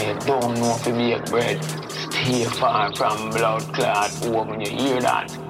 you don't know if you make bread. Stay far from blood clot oven, you hear that?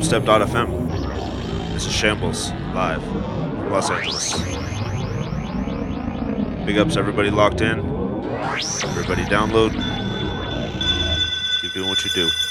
dubstep.fm. This is Shambles, live from Los Angeles. Big ups, everybody locked in. Everybody download. Keep doing what you do.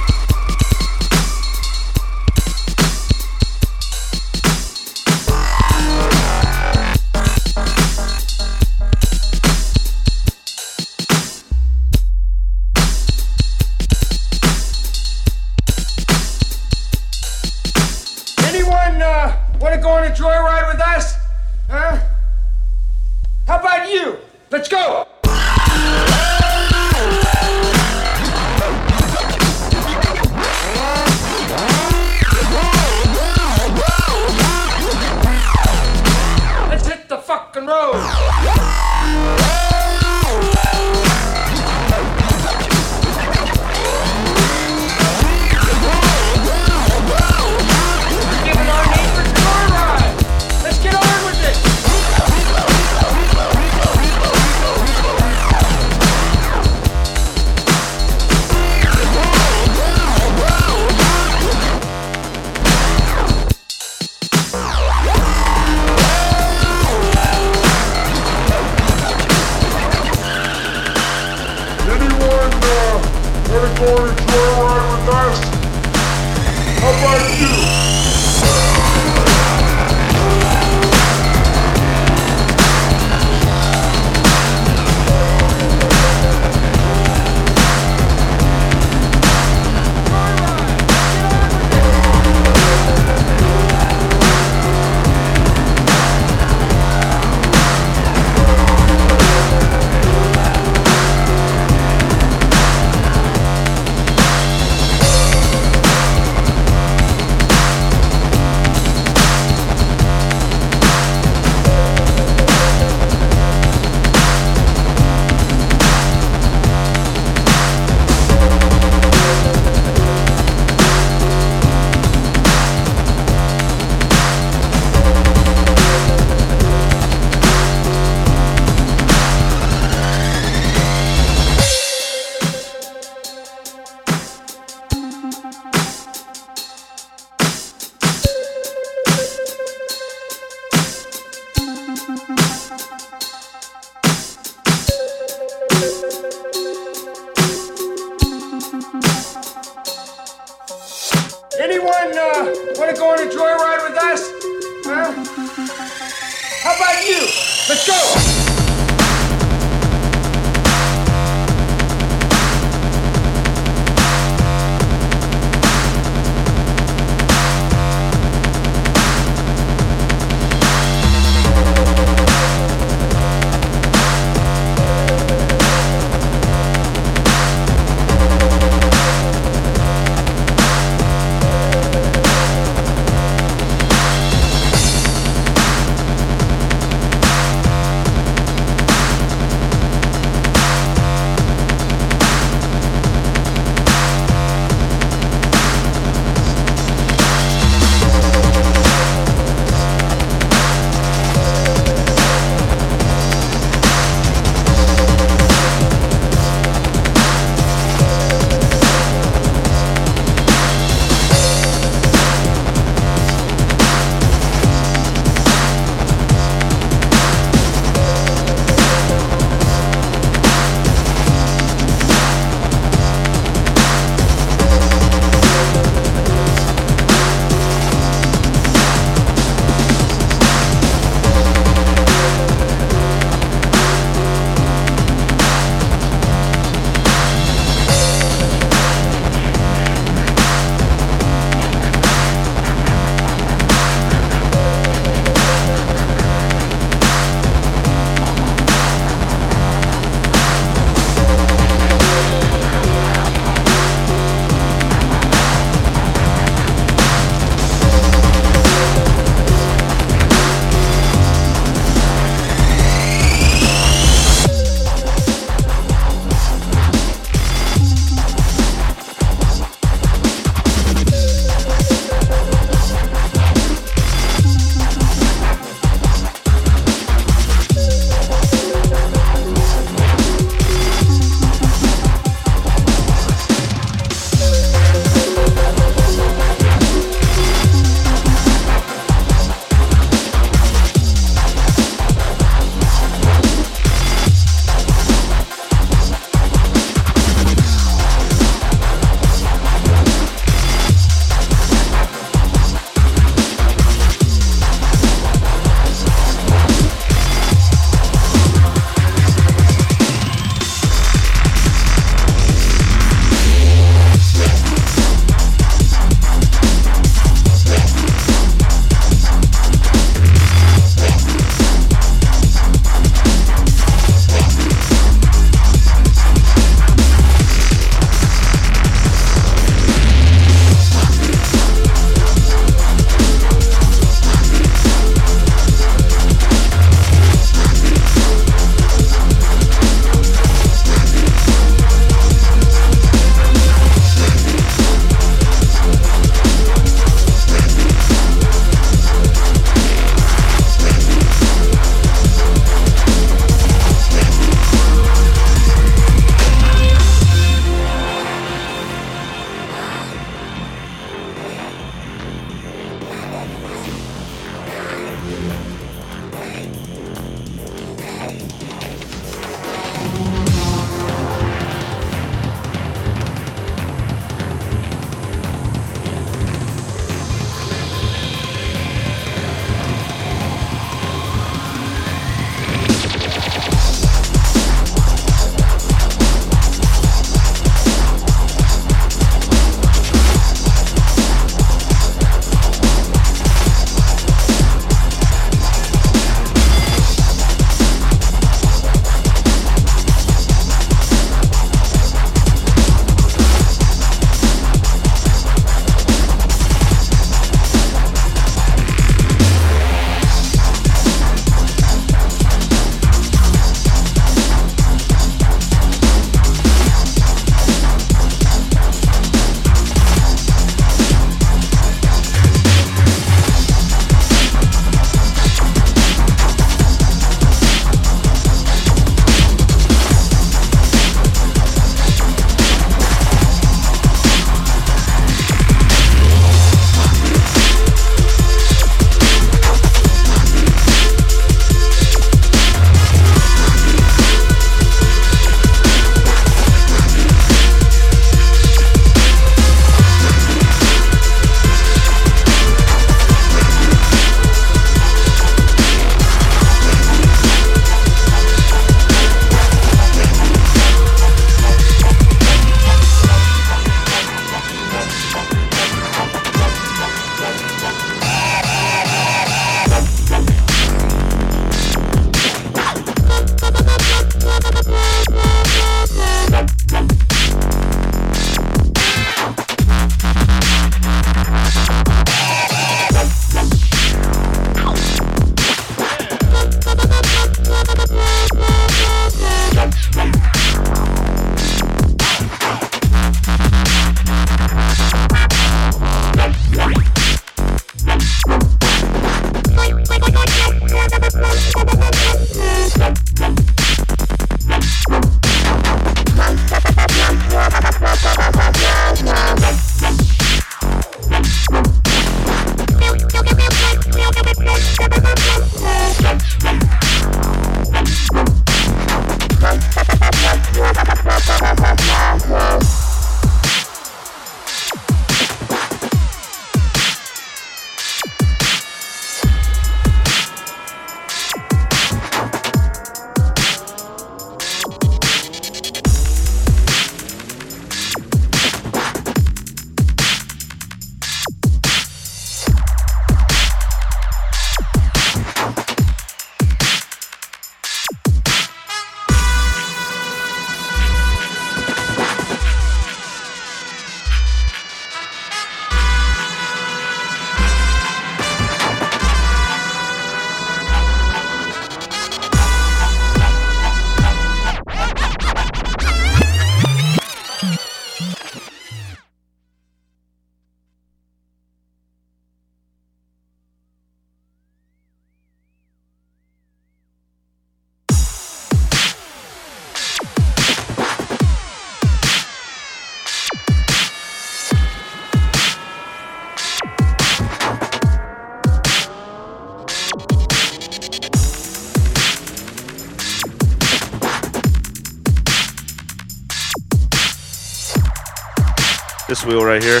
Wheel right here.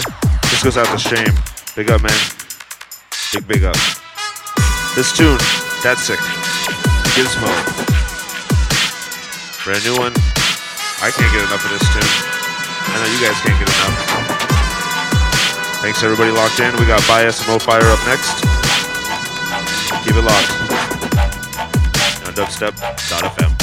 This goes out to Shame. Big up, man. Big, big up. This tune, that's sick. Gizmo. Brand new one. I can't get enough of this tune. I know you guys can't get enough. Thanks everybody locked in. We got Bias and Fire up next. Keep it locked. On dubstep.fm.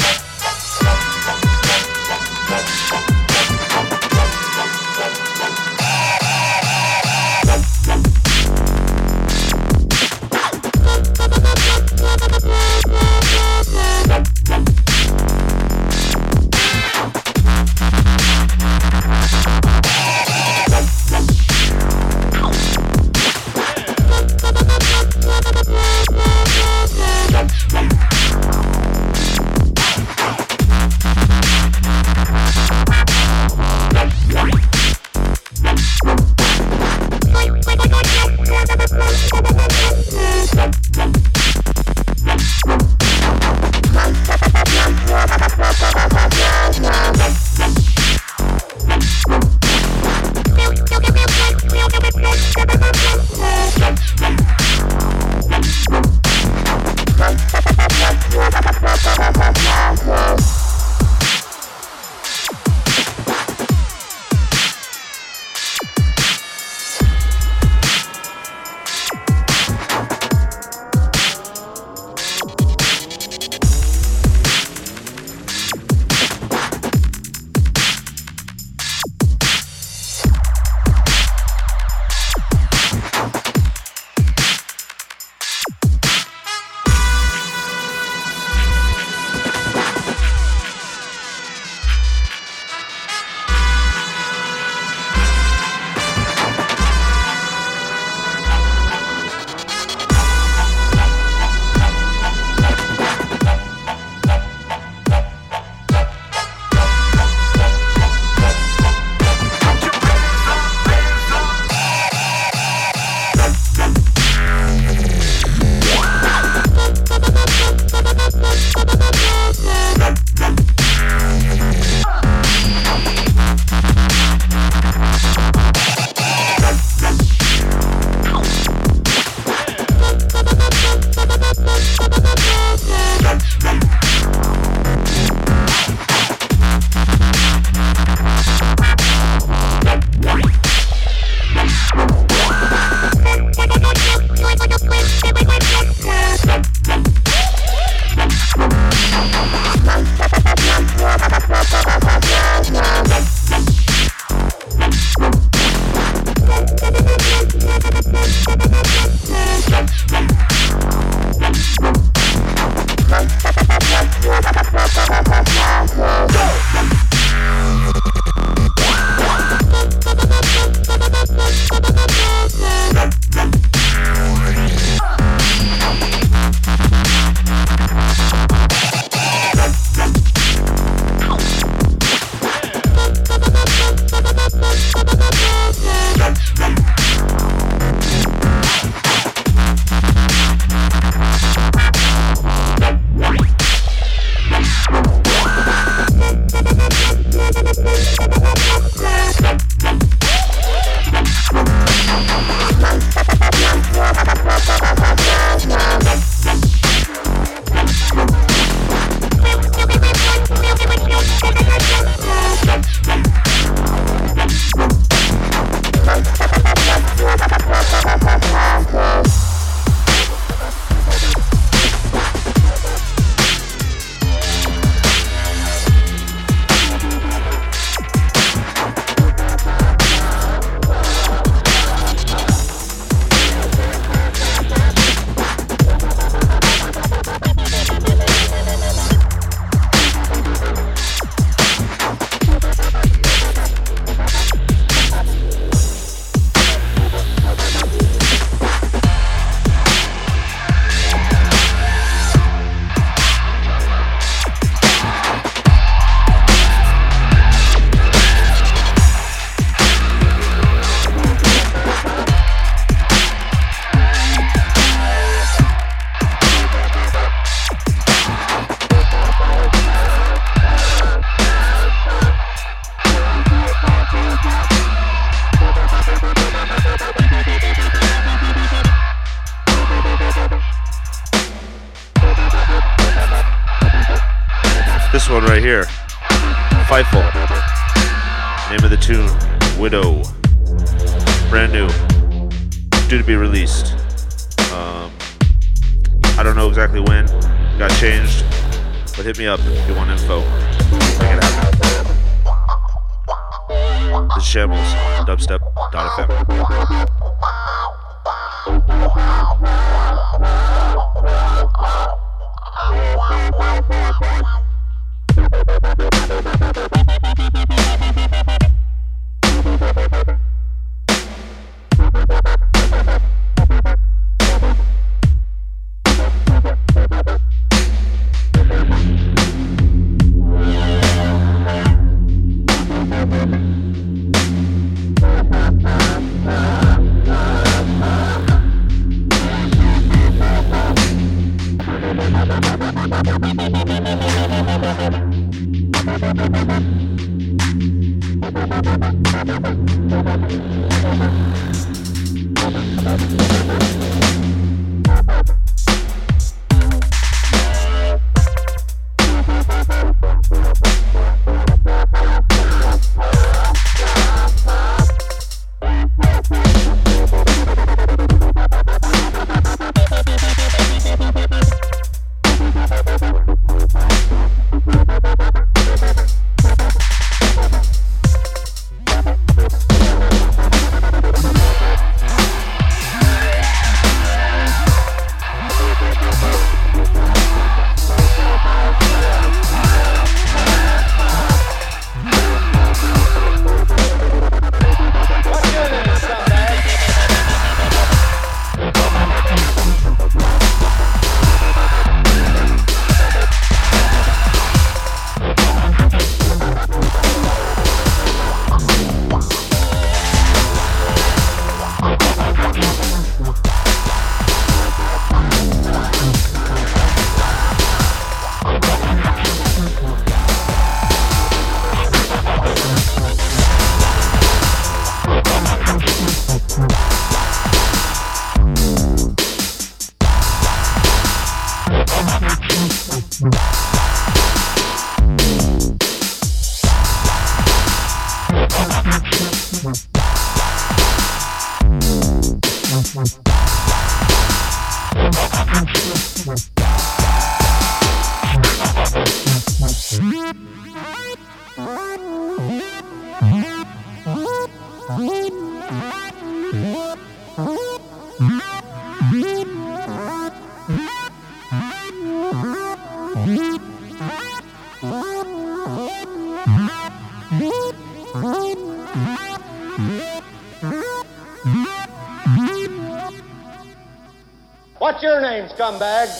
scumbag?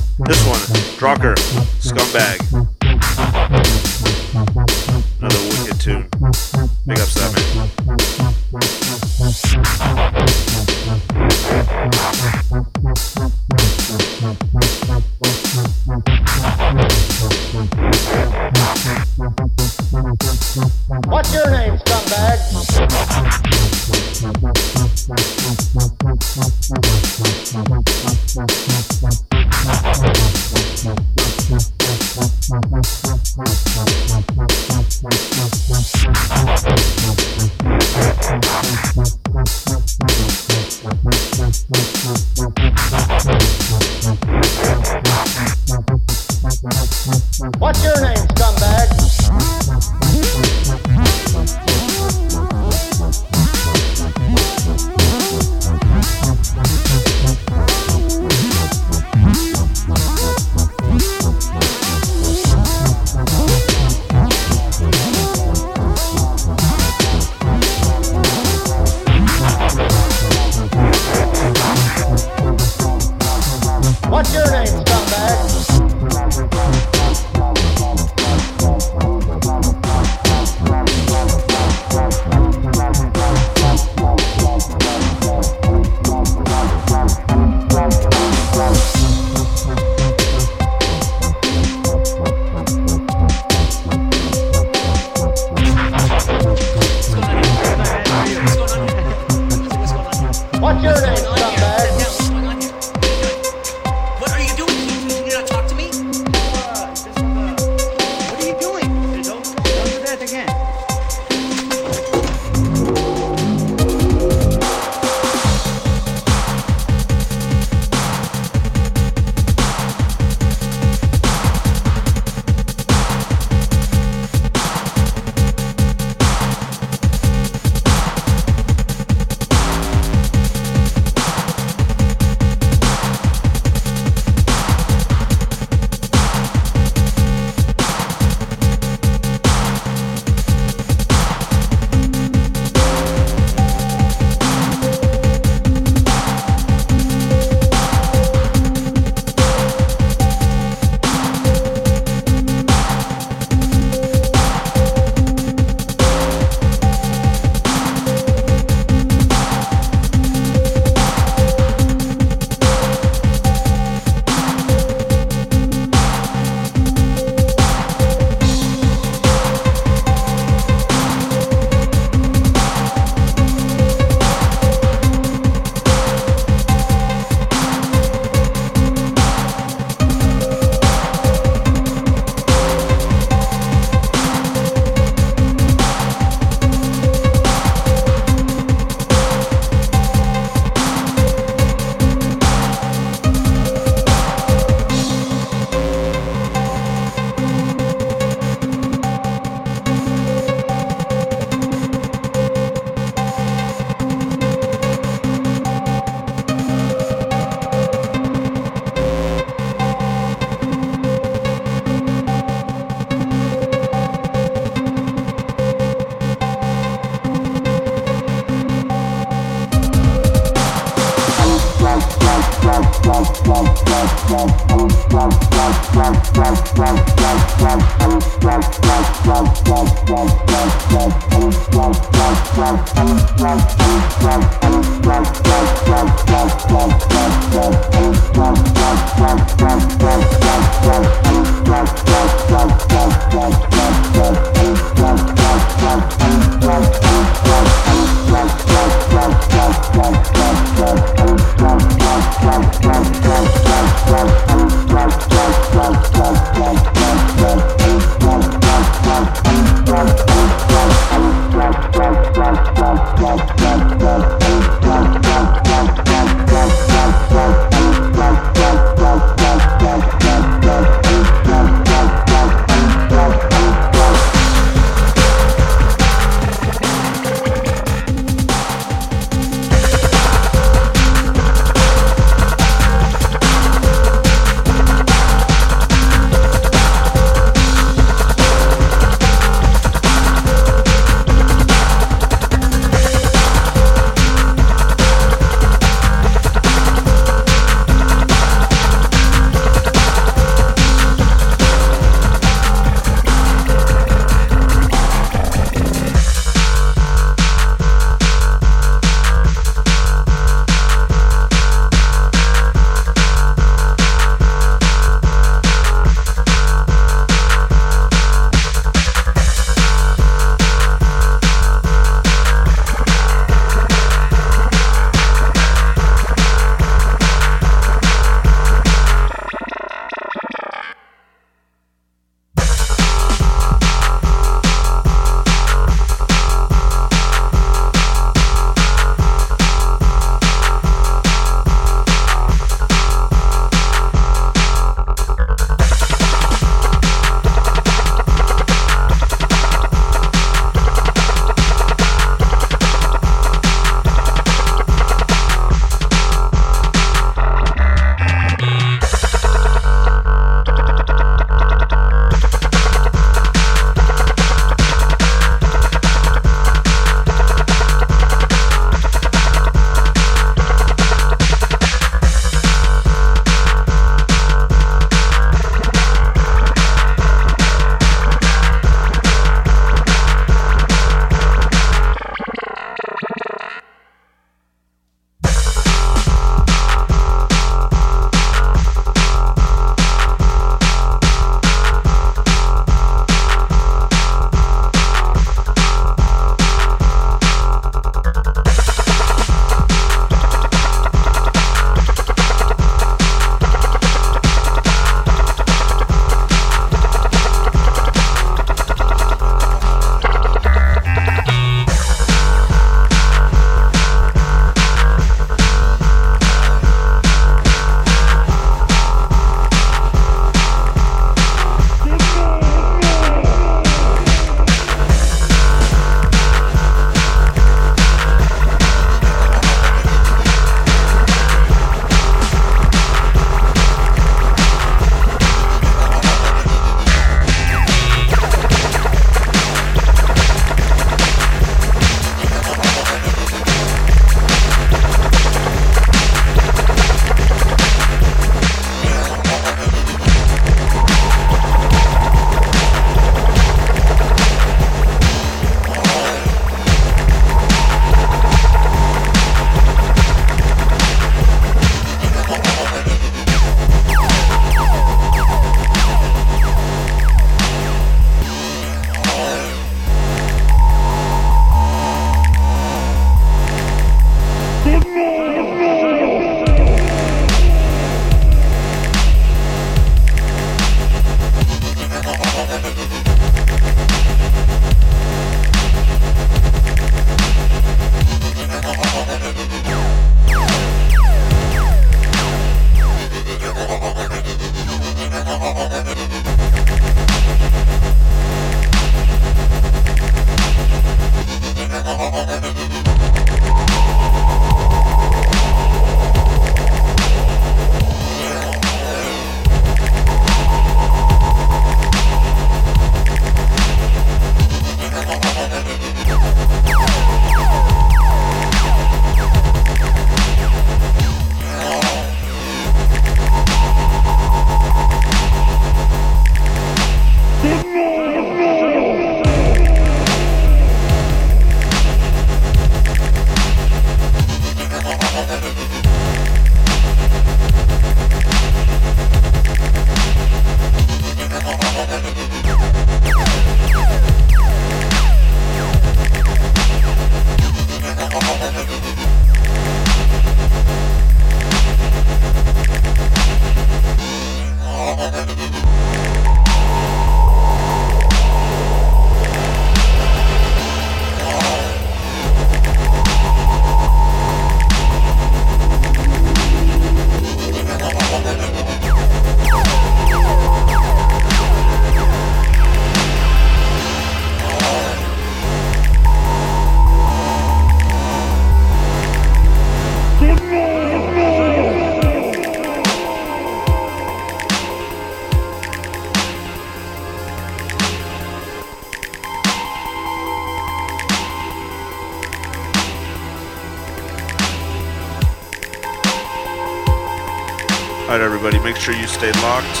Make sure you stay locked.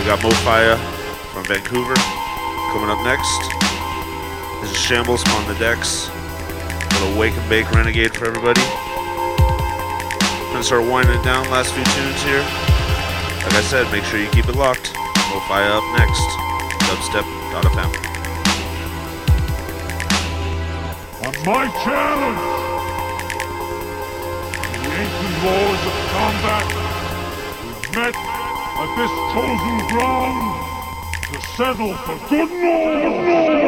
We got Mofia from Vancouver coming up next. This is Shambles on the decks. A little Wake and Bake Renegade for everybody. Gonna start winding it down. Last few tunes here. Like I said, make sure you keep it locked. Mofia up next. Dubstep.fm. On my challenge, the ancient laws of combat met at this chosen ground to settle for good law.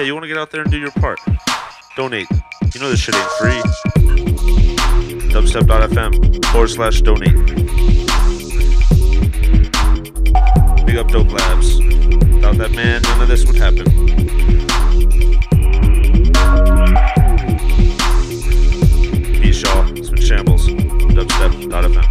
Yeah, you want to get out there and do your part. Donate. You know this shit ain't free. Dubstep.fm forward slash donate. Big up Dope Labs. Without that man, none of this would happen. Peace, y'all. It's been Shambles. Dubstep.fm.